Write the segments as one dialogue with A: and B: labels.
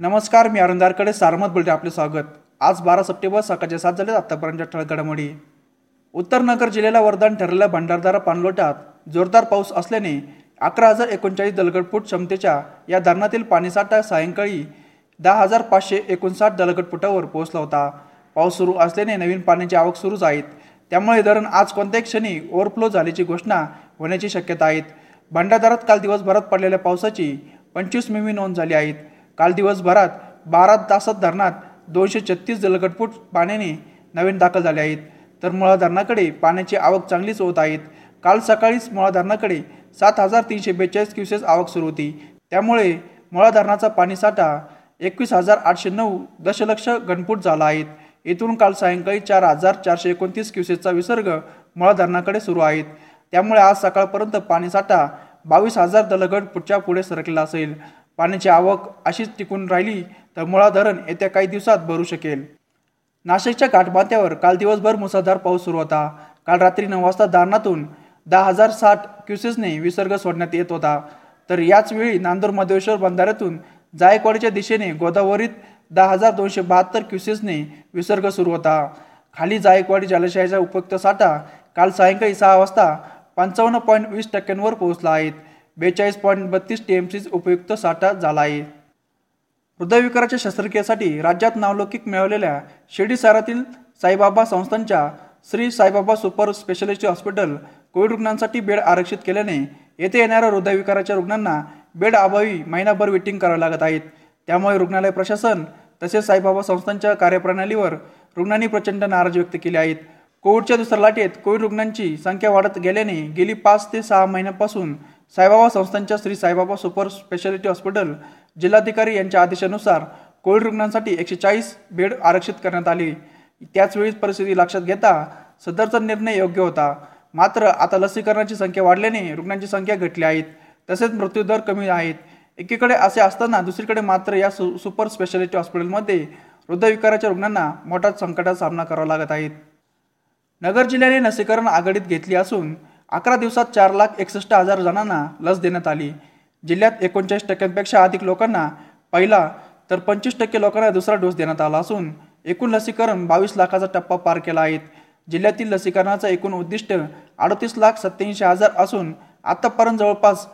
A: नमस्कार मी अरुंदारकडे सारमत बोलते आपले स्वागत. आज बारा सप्टेंबर सकाळचे सात झाले आतापर्यंत ठळक घडामोडी. उत्तर नगर जिल्ह्याला वरदान ठरलेल्या भंडारदारा पाणलोटात जोरदार पाऊस असल्याने अकरा हजार एकोणचाळीस दलगडफूट क्षमतेच्या या धरणातील पाणीसाठा सायंकाळी दहा हजार पाचशे एकोणसाठ दलगडफुटावर पोहोचला होता. पाऊस सुरू असल्याने नवीन पाण्याची आवक सुरूच आहेत त्यामुळे धरण आज कोणत्याही क्षणी ओव्हरफ्लो झाल्याची घोषणा होण्याची शक्यता आहेत भंडारदारात काल दिवसभरात पडलेल्या पावसाची पंचवीस मिमी नोंद झाली आहेत काल दिवसभरात बारा तासात धरणात दोनशे छत्तीस जलगटफूट पाण्याने नवीन दाखल झाले आहेत. तर मुळा धरणाकडे पाण्याची आवक चांगलीच होत आहेत काल सकाळीच मुळा धरणाकडे सात हजार तीनशे बेचाळीस क्युसेस आवक सुरू होती. त्यामुळे मुळा धरणाचा पाणीसाठा एकवीस हजार आठशे नऊ दशलक्ष घनफूट झाला आहेत येथून काल सायंकाळी चार हजार चारशे एकोणतीस क्युसेसचा विसर्ग मुळा धरणाकडे सुरू आहेत त्यामुळे आज सकाळपर्यंत पाणीसाठा बावीस हजार दलगड फुटच्या पुढे सरकलेला असेल. पाण्याची आवक अशीच टिकून राहिली तर मुळा धरण येत्या काही दिवसात भरू शकेल. नाशिकच्या घाटमाथ्यावर काल दिवसभर मुसळधार पाऊस सुरू होता. काल रात्री नऊ वाजता धरणातून दहा हजार साठ क्युसेसने विसर्ग सोडण्यात येत होता. तर याच वेळी नांदूर मधेश्वर बंधाऱ्यातून जायकवाडीच्या दिशेने गोदावरीत दहा हजार दोनशे बहात्तर क्युसेसने विसर्ग सुरू होता. खाली जायकवाडी जलाशयाचा उपयुक्त साठा काल सायंकाळी सहा वाजता पंचावन्न पॉईंट वीस टक्क्यांवर पोहोचला आहे. बेचाळीस पॉईंट बत्तीस टी एम सी उपयुक्त साठा झाला आहे हृदयविकाराच्या शस्त्रक्रियेसाठी राज्यात नावलौकिक मिळवलेल्या शिर्डी शहरातील साईबाबा संस्थांच्या Shri Saibaba super speciality hospital Covid रुग्णांसाठी बेड आरक्षित केल्याने येथे येणाऱ्या हृदयविकाराच्या रुग्णांना बेड अभावी महिनाभर वेटिंग करावे लागत आहेत. त्यामुळे रुग्णालय प्रशासन तसेच साईबाबा संस्थांच्या कार्यप्रणालीवर रुग्णांनी प्रचंड नाराज व्यक्त केली आहेत कोविडच्या दुसऱ्या लाटेत कोविड रुग्णांची संख्या वाढत गेल्याने गेली पाच ते सहा महिन्यांपासून साईबाबा संस्थांच्या Shri Saibaba super speciality hospital जिल्हाधिकारी यांच्या आदेशानुसार कोविड रुग्णांसाठी एकशे चाळीस बेड आरक्षित करण्यात आले. त्याचवेळी परिस्थिती लक्षात घेता सदरचा निर्णय योग्य होता. मात्र आता लसीकरणाची संख्या वाढल्याने रुग्णांची संख्या घटली आहेत तसेच मृत्यूदर कमी आहेत. एकीकडे असे असताना दुसरीकडे मात्र या सु सुपर स्पेशालिटी हॉस्पिटलमध्ये हृदयविकाराच्या रुग्णांना मोठ्या संकटाचा सामना करावा लागत आहेत नगर जिल्ह्याने लसीकरण आघाडीत घेतली असून अकरा दिवसात चार लाख एकसष्ट हजार जणांना लस देण्यात आली. जिल्ह्यात एकोणचाळीस टक्क्यांपेक्षा अधिक लोकांना पहिला तर पंचवीस टक्के लोकांना दुसरा डोस देण्यात आला असून एकूण लसीकरण बावीस लाखाचा टप्पा पार केला आहे. जिल्ह्यातील लसीकरणाचं एकूण उद्दिष्ट अडतीस लाख सत्याऐंशी हजार असून आतापर्यंत जवळपास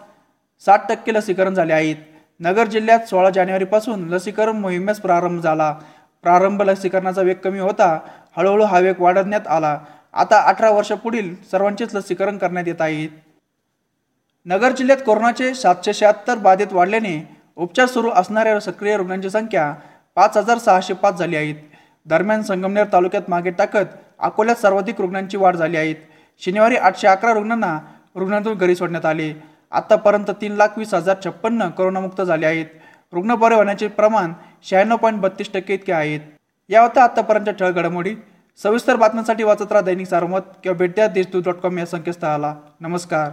A: साठ टक्के लसीकरण झाले आहेत. नगर जिल्ह्यात सोळा जानेवारीपासून लसीकरण मोहिमेस प्रारंभ झाला. प्रारंभ लसीकरणाचा वेग कमी होता. हळूहळू हा वेग वाढवण्यात आला. आता अठरा वर्षापुढील सर्वांचेच लसीकरण करण्यात येत आहे. नगर जिल्ह्यात कोरोनाचे सातशे शहात्तर बाधित वाढल्याने उपचार सुरू असणाऱ्या सक्रिय रुग्णांची संख्या पाच हजार सहाशे पाच झाली आहेत. दरम्यान संगमनेर तालुक्यात मागे टाकत अकोल्यात सर्वाधिक रुग्णांची वाढ झाली आहेत शनिवारी आठशे अकरा रुग्णांना रुग्णातून घरी सोडण्यात आले. आतापर्यंत तीन लाख वीस हजार छप्पन्न कोरोनामुक्त झाले आहेत. रुग्ण बरे होण्याचे प्रमाण शहाण्णव पॉईंट बत्तीस टक्के इतके आहेत. या होत्या आतापर्यंतच्या ठळ घडामोडी सविस्तर बातम्यांसाठी वाचत राहा दैनिक सारमत किंवा भेट द्या देशदूत डॉट कॉम या संकेतस्थळाला. नमस्कार.